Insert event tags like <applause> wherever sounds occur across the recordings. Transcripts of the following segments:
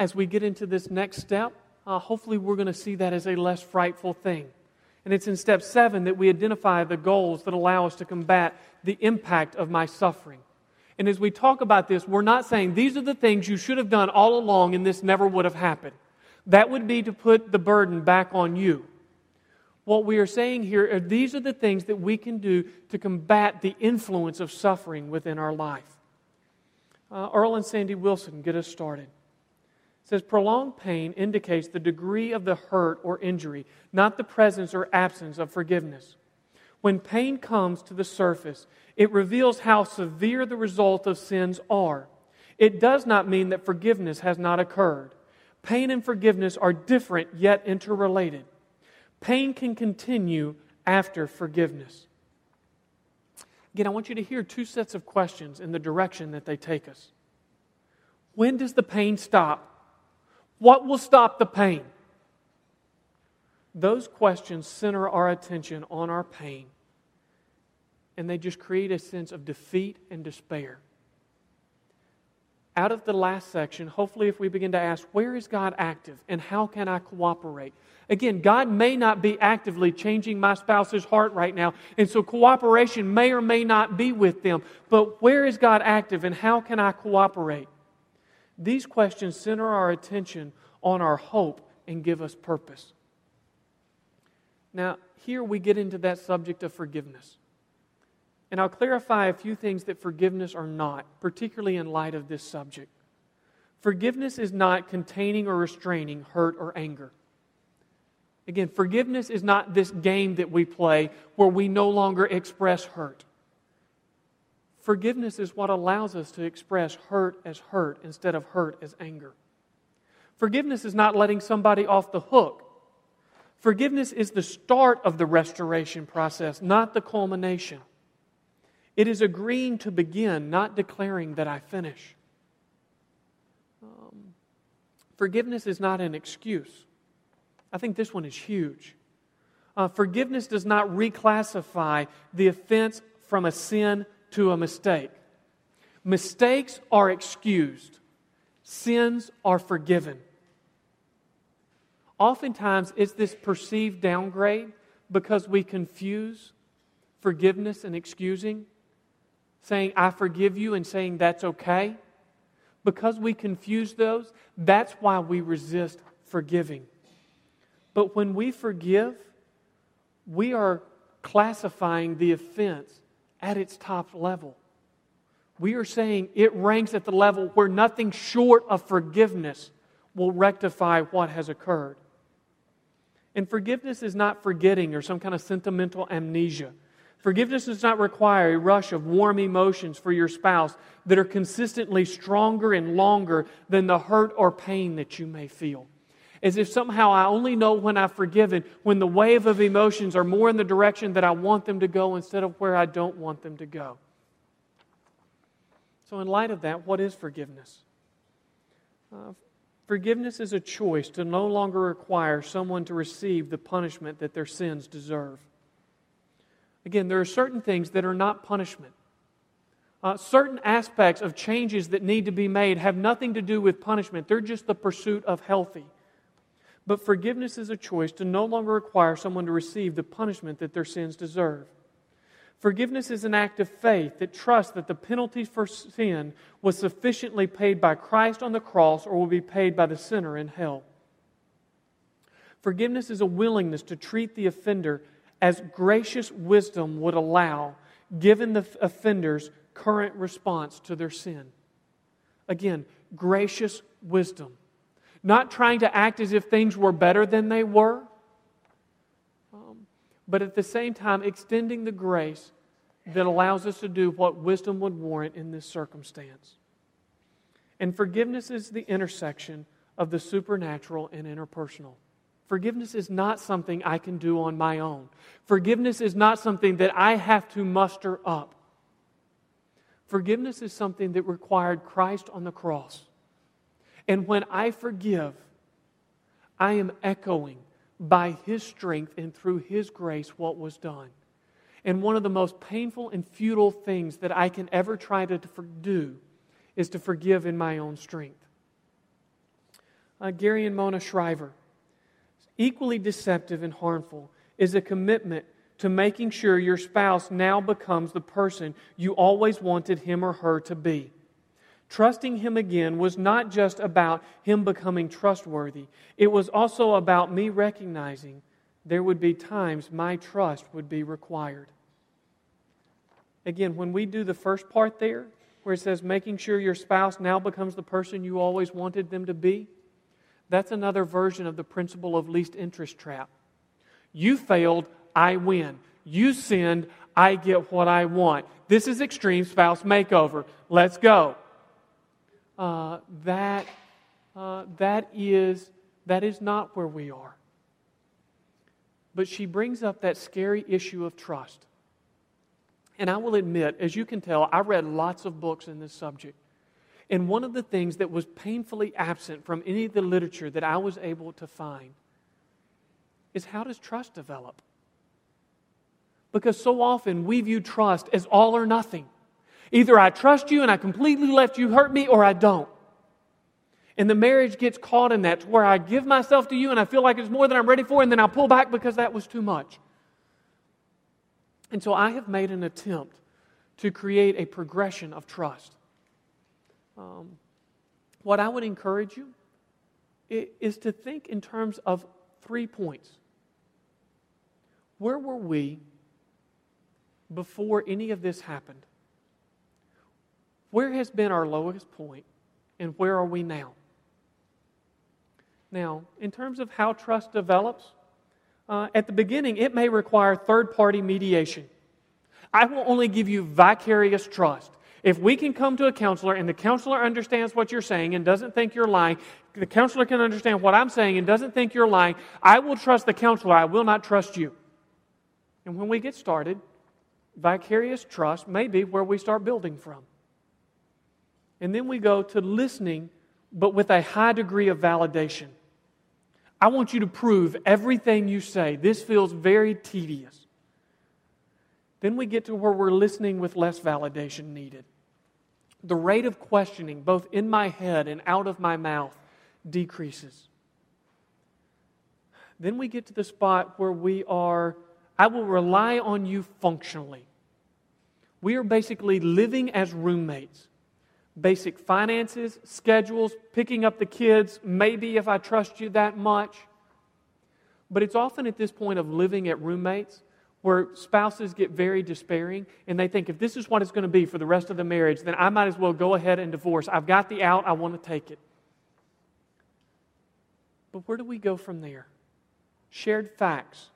As we get into this next step, uh, hopefully we're going to see that as a less frightful thing. And it's in step seven that we identify the goals that allow us to combat the impact of my suffering. And as we talk about this, we're not saying these are the things you should have done all along and this never would have happened. That would be to put the burden back on you. What we are saying here are these are the things that we can do to combat the influence of suffering within our life. Uh, Earl and Sandy Wilson get us started says prolonged pain indicates the degree of the hurt or injury, not the presence or absence of forgiveness. When pain comes to the surface, it reveals how severe the result of sins are. It does not mean that forgiveness has not occurred. Pain and forgiveness are different yet interrelated. Pain can continue after forgiveness. Again, I want you to hear two sets of questions in the direction that they take us. When does the pain stop? What will stop the pain? Those questions center our attention on our pain, and they just create a sense of defeat and despair. Out of the last section, hopefully, if we begin to ask, where is God active and how can I cooperate? Again, God may not be actively changing my spouse's heart right now, and so cooperation may or may not be with them. But where is God active and how can I cooperate? These questions center our attention on our hope and give us purpose. Now, here we get into that subject of forgiveness. And I'll clarify a few things that forgiveness are not, particularly in light of this subject. Forgiveness is not containing or restraining hurt or anger. Again, forgiveness is not this game that we play where we no longer express hurt. Forgiveness is what allows us to express hurt as hurt instead of hurt as anger. Forgiveness is not letting somebody off the hook. Forgiveness is the start of the restoration process, not the culmination. It is agreeing to begin, not declaring that I finish. Um, forgiveness is not an excuse. I think this one is huge. Uh, forgiveness does not reclassify the offense from a sin to a mistake. Mistakes are excused, sins are forgiven. Oftentimes, it's this perceived downgrade because we confuse forgiveness and excusing, saying, I forgive you, and saying that's okay. Because we confuse those, that's why we resist forgiving. But when we forgive, we are classifying the offense at its top level. We are saying it ranks at the level where nothing short of forgiveness will rectify what has occurred. And forgiveness is not forgetting or some kind of sentimental amnesia. Forgiveness does not require a rush of warm emotions for your spouse that are consistently stronger and longer than the hurt or pain that you may feel. As if somehow I only know when I've forgiven when the wave of emotions are more in the direction that I want them to go instead of where I don't want them to go. So, in light of that, what is forgiveness? Uh, Forgiveness is a choice to no longer require someone to receive the punishment that their sins deserve. Again, there are certain things that are not punishment. Uh, certain aspects of changes that need to be made have nothing to do with punishment, they're just the pursuit of healthy. But forgiveness is a choice to no longer require someone to receive the punishment that their sins deserve. Forgiveness is an act of faith that trusts that the penalty for sin was sufficiently paid by Christ on the cross or will be paid by the sinner in hell. Forgiveness is a willingness to treat the offender as gracious wisdom would allow, given the offender's current response to their sin. Again, gracious wisdom. Not trying to act as if things were better than they were, um, but at the same time extending the grace that allows us to do what wisdom would warrant in this circumstance. And forgiveness is the intersection of the supernatural and interpersonal. Forgiveness is not something I can do on my own. Forgiveness is not something that I have to muster up. Forgiveness is something that required Christ on the cross. And when I forgive, I am echoing by His strength and through His grace what was done. And one of the most painful and futile things that I can ever try to do is to forgive in my own strength. Uh, Gary and Mona Shriver, equally deceptive and harmful is a commitment to making sure your spouse now becomes the person you always wanted him or her to be. Trusting him again was not just about him becoming trustworthy, it was also about me recognizing there would be times my trust would be required. Again, when we do the first part there, where it says making sure your spouse now becomes the person you always wanted them to be, that's another version of the principle of least interest trap. You failed, I win. You sinned, I get what I want. This is extreme spouse makeover. Let's go. Uh, that, uh, that, is, that is not where we are. But she brings up that scary issue of trust. And I will admit, as you can tell, I read lots of books in this subject. And one of the things that was painfully absent from any of the literature that I was able to find is how does trust develop? Because so often we view trust as all or nothing. Either I trust you and I completely let you hurt me, or I don't. And the marriage gets caught in that to where I give myself to you and I feel like it's more than I'm ready for, and then I'll pull back because that was too much. And so I have made an attempt to create a progression of trust. Um, what I would encourage you is to think in terms of three points. Where were we before any of this happened? Where has been our lowest point, and where are we now? Now, in terms of how trust develops, uh, at the beginning, it may require third party mediation. I will only give you vicarious trust. If we can come to a counselor and the counselor understands what you're saying and doesn't think you're lying, the counselor can understand what I'm saying and doesn't think you're lying, I will trust the counselor. I will not trust you. And when we get started, vicarious trust may be where we start building from. And then we go to listening, but with a high degree of validation. I want you to prove everything you say. This feels very tedious. Then we get to where we're listening with less validation needed. The rate of questioning, both in my head and out of my mouth, decreases. Then we get to the spot where we are, I will rely on you functionally. We are basically living as roommates. Basic finances, schedules, picking up the kids, maybe if I trust you that much. But it's often at this point of living at roommates where spouses get very despairing and they think if this is what it's going to be for the rest of the marriage, then I might as well go ahead and divorce. I've got the out, I want to take it. But where do we go from there? Shared facts.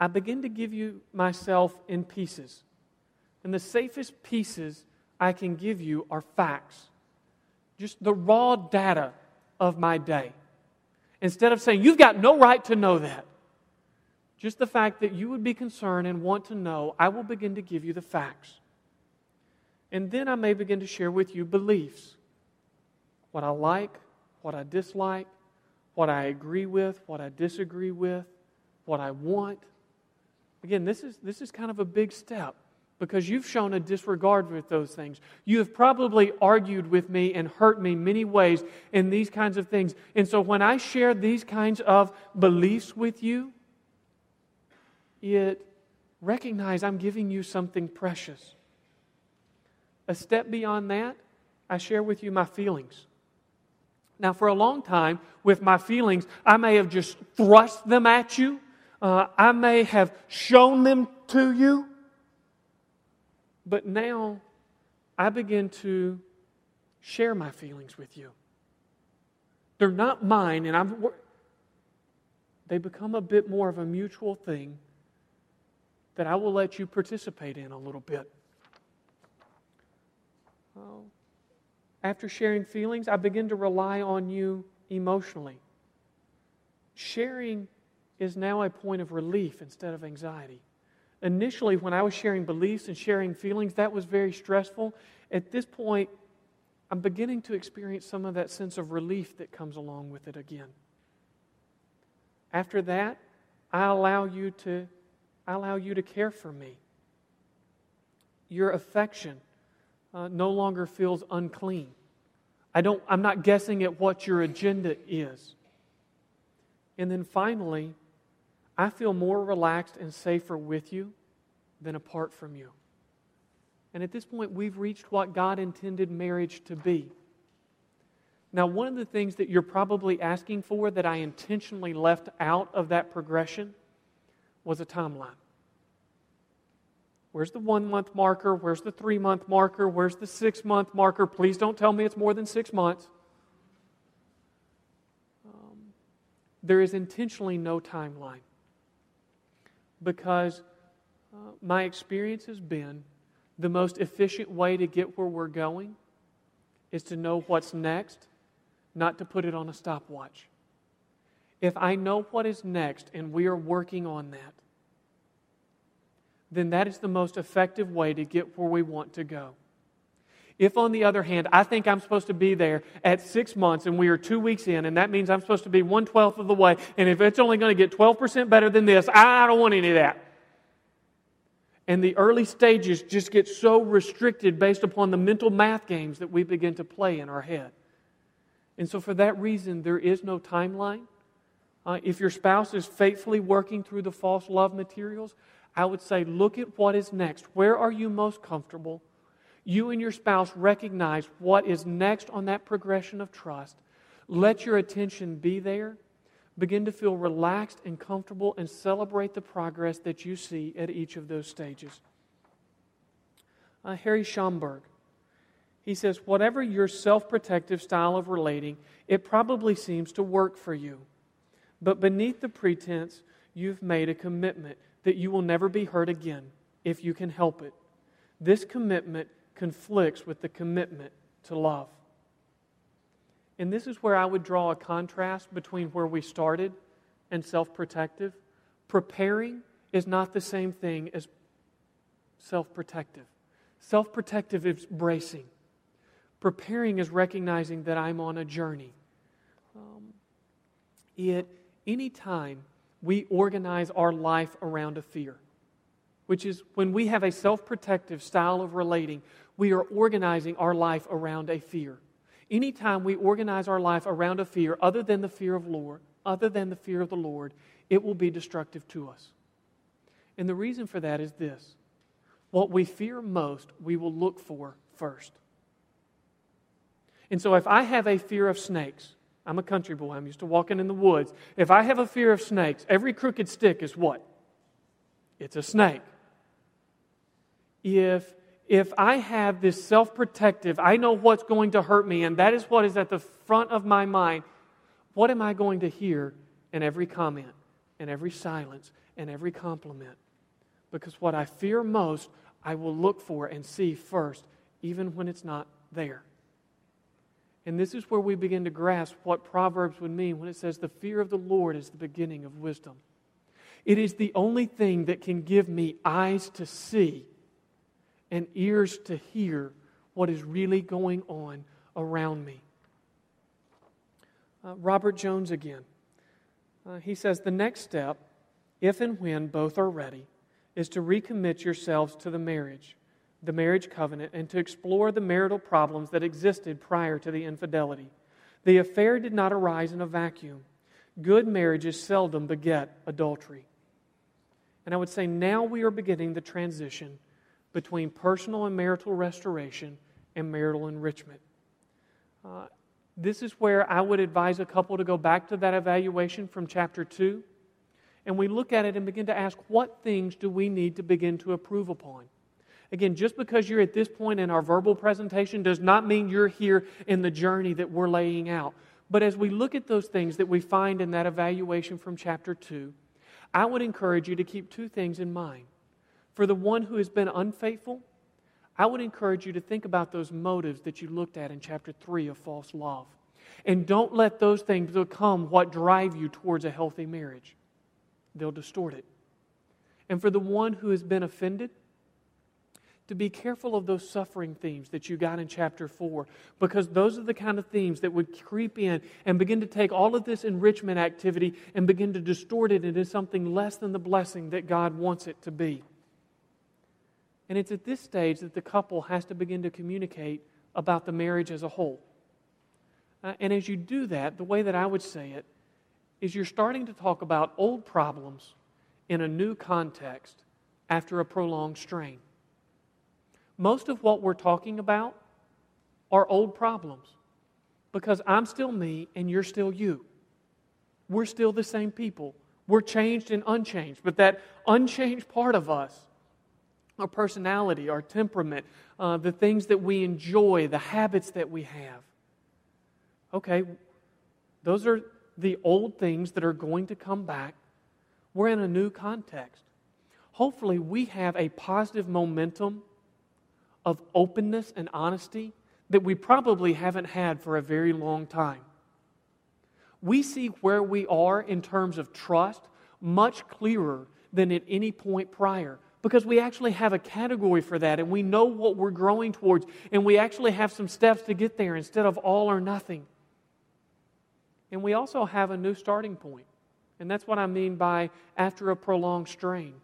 I begin to give you myself in pieces. And the safest pieces I can give you are facts, just the raw data of my day. Instead of saying, You've got no right to know that, just the fact that you would be concerned and want to know, I will begin to give you the facts. And then I may begin to share with you beliefs what I like, what I dislike, what I agree with, what I disagree with, what I want. Again, this is, this is kind of a big step because you've shown a disregard with those things. You have probably argued with me and hurt me many ways in these kinds of things. And so when I share these kinds of beliefs with you, it recognize I'm giving you something precious. A step beyond that, I share with you my feelings. Now, for a long time, with my feelings, I may have just thrust them at you. Uh, I may have shown them to you. But now I begin to share my feelings with you. They're not mine, and I'm, they become a bit more of a mutual thing. that I will let you participate in a little bit. After sharing feelings, I begin to rely on you emotionally. Sharing is now a point of relief instead of anxiety. Initially, when I was sharing beliefs and sharing feelings, that was very stressful. At this point, I'm beginning to experience some of that sense of relief that comes along with it again. After that, I allow you to, I allow you to care for me. Your affection uh, no longer feels unclean. I don't, I'm not guessing at what your agenda is. And then finally, I feel more relaxed and safer with you than apart from you. And at this point, we've reached what God intended marriage to be. Now, one of the things that you're probably asking for that I intentionally left out of that progression was a timeline. Where's the one month marker? Where's the three month marker? Where's the six month marker? Please don't tell me it's more than six months. Um, there is intentionally no timeline because uh, my experience has been the most efficient way to get where we're going is to know what's next, not to put it on a stopwatch. If I know what is next and we are working on that, then that is the most effective way to get where we want to go. If, on the other hand, I think I'm supposed to be there at six months and we are two weeks in, and that means I'm supposed to be one twelfth of the way, and if it's only going to get 12% better than this, I don't want any of that. And the early stages just get so restricted based upon the mental math games that we begin to play in our head. And so, for that reason, there is no timeline. Uh, if your spouse is faithfully working through the false love materials, I would say look at what is next. Where are you most comfortable? You and your spouse recognize what is next on that progression of trust. Let your attention be there. Begin to feel relaxed and comfortable and celebrate the progress that you see at each of those stages. Uh, Harry Schaumburg, he says, whatever your self protective style of relating, it probably seems to work for you. But beneath the pretense, you've made a commitment that you will never be hurt again if you can help it. This commitment conflicts with the commitment to love. And this is where I would draw a contrast between where we started and self protective. Preparing is not the same thing as self protective. Self protective is bracing, preparing is recognizing that I'm on a journey. Um, it, anytime we organize our life around a fear, which is when we have a self protective style of relating, we are organizing our life around a fear. Anytime we organize our life around a fear other than the fear of Lord, other than the fear of the Lord, it will be destructive to us. And the reason for that is this what we fear most, we will look for first. And so if I have a fear of snakes, I'm a country boy, I'm used to walking in the woods. If I have a fear of snakes, every crooked stick is what? It's a snake. If if I have this self protective, I know what's going to hurt me, and that is what is at the front of my mind, what am I going to hear in every comment, in every silence, in every compliment? Because what I fear most, I will look for and see first, even when it's not there. And this is where we begin to grasp what Proverbs would mean when it says, The fear of the Lord is the beginning of wisdom. It is the only thing that can give me eyes to see and ears to hear what is really going on around me. Uh, Robert Jones again. Uh, he says the next step, if and when both are ready, is to recommit yourselves to the marriage, the marriage covenant, and to explore the marital problems that existed prior to the infidelity. The affair did not arise in a vacuum. Good marriages seldom beget adultery. And I would say now we are beginning the transition between personal and marital restoration and marital enrichment. Uh, this is where I would advise a couple to go back to that evaluation from chapter 2. And we look at it and begin to ask what things do we need to begin to improve upon? Again, just because you're at this point in our verbal presentation does not mean you're here in the journey that we're laying out. But as we look at those things that we find in that evaluation from chapter 2, I would encourage you to keep two things in mind. For the one who has been unfaithful, I would encourage you to think about those motives that you looked at in chapter 3 of false love. And don't let those things become what drive you towards a healthy marriage. They'll distort it. And for the one who has been offended, to be careful of those suffering themes that you got in chapter 4, because those are the kind of themes that would creep in and begin to take all of this enrichment activity and begin to distort it into something less than the blessing that God wants it to be. And it's at this stage that the couple has to begin to communicate about the marriage as a whole. Uh, and as you do that, the way that I would say it is you're starting to talk about old problems in a new context after a prolonged strain. Most of what we're talking about are old problems because I'm still me and you're still you. We're still the same people. We're changed and unchanged, but that unchanged part of us, our personality, our temperament, uh, the things that we enjoy, the habits that we have, okay, those are the old things that are going to come back. We're in a new context. Hopefully, we have a positive momentum of openness and honesty that we probably haven't had for a very long time. We see where we are in terms of trust much clearer than at any point prior because we actually have a category for that and we know what we're growing towards and we actually have some steps to get there instead of all or nothing. And we also have a new starting point. And that's what I mean by after a prolonged strain.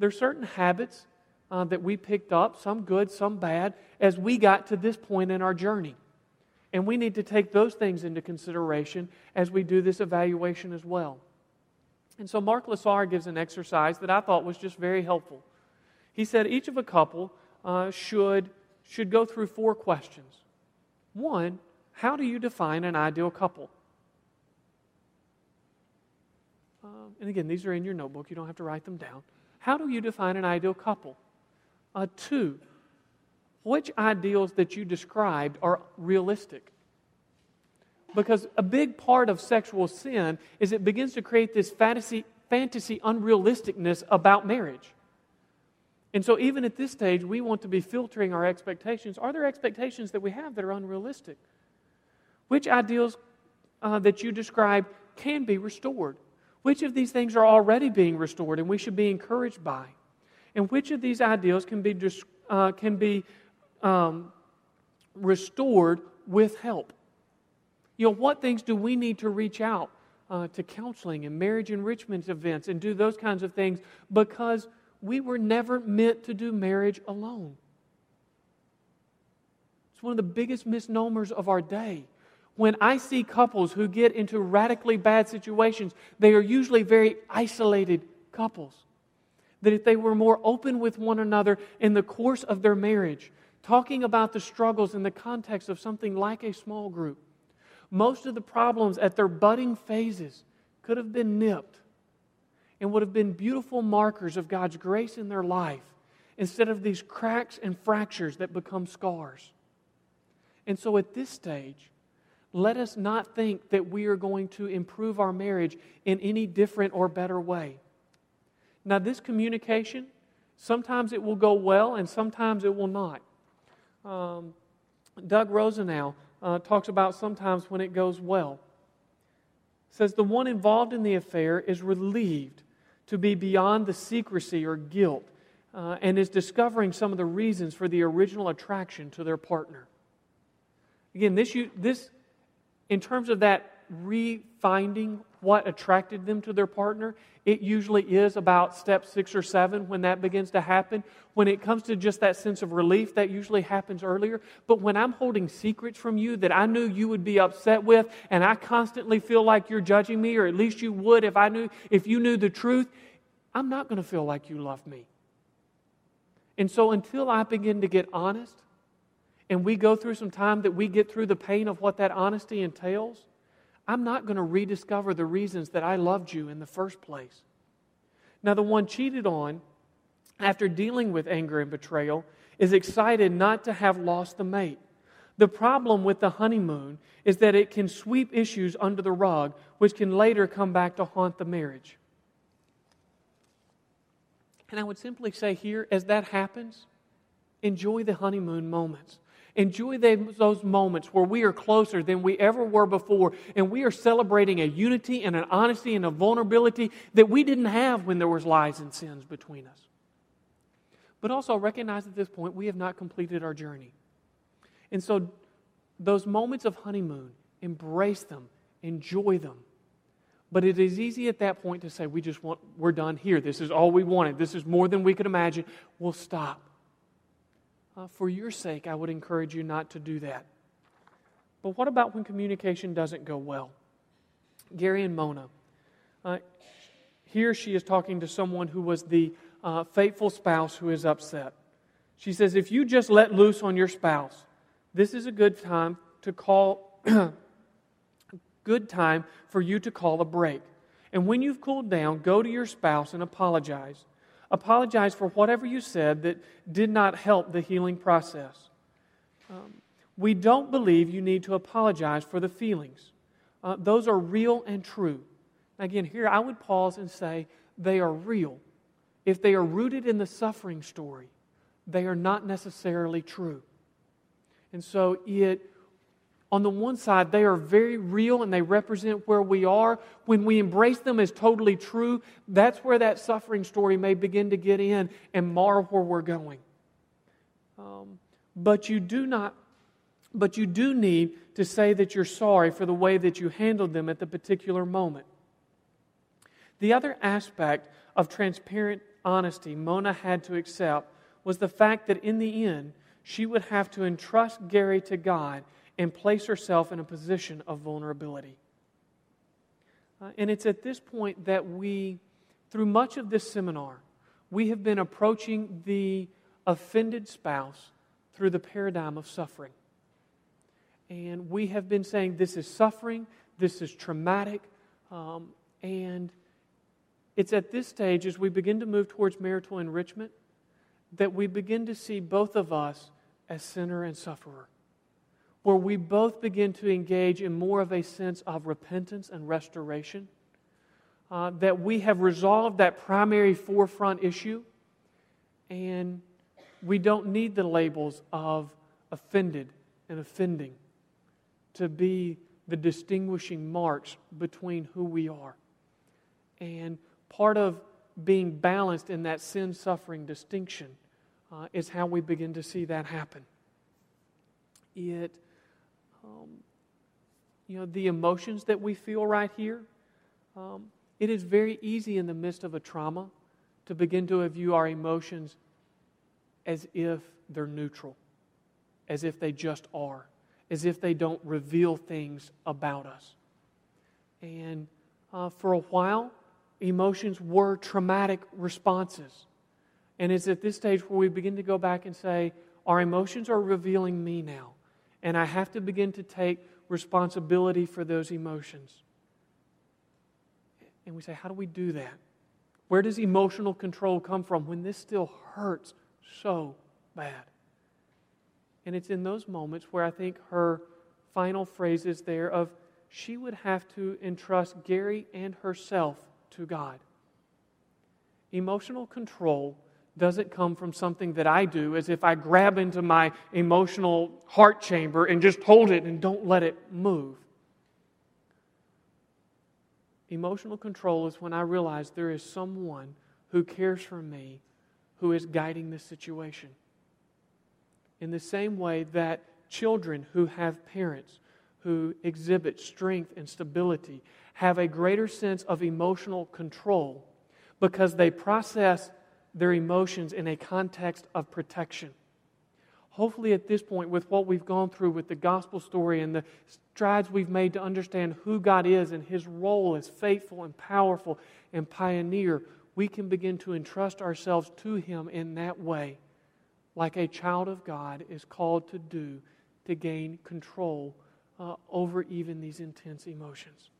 There are certain habits uh, that we picked up, some good, some bad, as we got to this point in our journey. And we need to take those things into consideration as we do this evaluation as well. And so Mark Laaser gives an exercise that I thought was just very helpful. He said each of a couple uh, should, should go through four questions. One, how do you define an ideal couple? Um, and again, these are in your notebook. You don't have to write them down. How do you define an ideal couple? Uh, two, which ideals that you described are realistic? Because a big part of sexual sin is it begins to create this fantasy, fantasy unrealisticness about marriage. And so, even at this stage, we want to be filtering our expectations. Are there expectations that we have that are unrealistic? Which ideals uh, that you describe can be restored? Which of these things are already being restored and we should be encouraged by? And which of these ideals can be, uh, can be um, restored with help? You know, what things do we need to reach out uh, to counseling and marriage enrichment events and do those kinds of things because we were never meant to do marriage alone? It's one of the biggest misnomers of our day when I see couples who get into radically bad situations, they are usually very isolated couples. That if they were more open with one another in the course of their marriage, talking about the struggles in the context of something like a small group, most of the problems at their budding phases could have been nipped and would have been beautiful markers of God's grace in their life instead of these cracks and fractures that become scars. And so at this stage, let us not think that we are going to improve our marriage in any different or better way. Now, this communication, sometimes it will go well and sometimes it will not. Um, Doug Rosenau uh, talks about sometimes when it goes well. Says the one involved in the affair is relieved to be beyond the secrecy or guilt uh, and is discovering some of the reasons for the original attraction to their partner. Again, this, this in terms of that refinding what attracted them to their partner, it usually is about step six or seven when that begins to happen. When it comes to just that sense of relief, that usually happens earlier. But when I'm holding secrets from you that I knew you would be upset with, and I constantly feel like you're judging me, or at least you would if I knew if you knew the truth, I'm not going to feel like you love me. And so until I begin to get honest, and we go through some time that we get through the pain of what that honesty entails, I'm not going to rediscover the reasons that I loved you in the first place. Now, the one cheated on, after dealing with anger and betrayal, is excited not to have lost the mate. The problem with the honeymoon is that it can sweep issues under the rug, which can later come back to haunt the marriage. And I would simply say here, as that happens, enjoy the honeymoon moments. Enjoy those moments where we are closer than we ever were before, and we are celebrating a unity and an honesty and a vulnerability that we didn't have when there was lies and sins between us. But also recognize at this point we have not completed our journey. And so those moments of honeymoon, embrace them, enjoy them. But it is easy at that point to say, we just want, we're done here. This is all we wanted. This is more than we could imagine. We'll stop. Uh, for your sake, I would encourage you not to do that. But what about when communication doesn't go well? Gary and Mona. Uh, here she is talking to someone who was the uh, faithful spouse who is upset. She says, If you just let loose on your spouse, this is a good time to call <clears throat> good time for you to call a break. And when you've cooled down, go to your spouse and apologize. Apologize for whatever you said that did not help the healing process. Um, we don't believe you need to apologize for the feelings. Uh, those are real and true. Again, here I would pause and say they are real. If they are rooted in the suffering story, they are not necessarily true. And so it on the one side, they are very real and they represent where we are. When we embrace them as totally true, that's where that suffering story may begin to get in and mar where we're going. Um, but you do not, but you do need to say that you're sorry for the way that you handled them at the particular moment. The other aspect of transparent honesty Mona had to accept was the fact that in the end, she would have to entrust Gary to God and place herself in a position of vulnerability. Uh, and it's at this point that we, through much of this seminar, we have been approaching the offended spouse through the paradigm of suffering. And we have been saying this is suffering, this is traumatic, um, and it's at this stage, as we begin to move towards marital enrichment, that we begin to see both of us as sinner and sufferer where we both begin to engage in more of a sense of repentance and restoration. Uh, that we have resolved that primary forefront issue, and we don't need the labels of offended and offending to be the distinguishing marks between who we are. And part of being balanced in that sin suffering distinction uh, is how we begin to see that happen. It um, you know, the emotions that we feel right here, um, it is very easy in the midst of a trauma to begin to view our emotions as if they're neutral, as if they just are, as if they don't reveal things about us. And uh, for a while, emotions were traumatic responses. And it's at this stage where we begin to go back and say, our emotions are revealing me now. And I have to begin to take responsibility for those emotions. And we say, how do we do that? Where does emotional control come from when this still hurts so bad? And it's in those moments where I think her final phrase is there of she would have to entrust Gary and herself to God. Emotional control doesn't come from something that I do, as if I grab into my emotional heart chamber and just hold it and don't let it move. Emotional control is when I realize there is someone who cares for me who is guiding this situation. In the same way that children who have parents who exhibit strength and stability have a greater sense of emotional control because they process their emotions in a context of protection. Hopefully, at this point, with what we've gone through with the gospel story and the strides we've made to understand who God is and his role as faithful and powerful and pioneer, we can begin to entrust ourselves to him in that way, like a child of God is called to do to gain control uh, over even these intense emotions.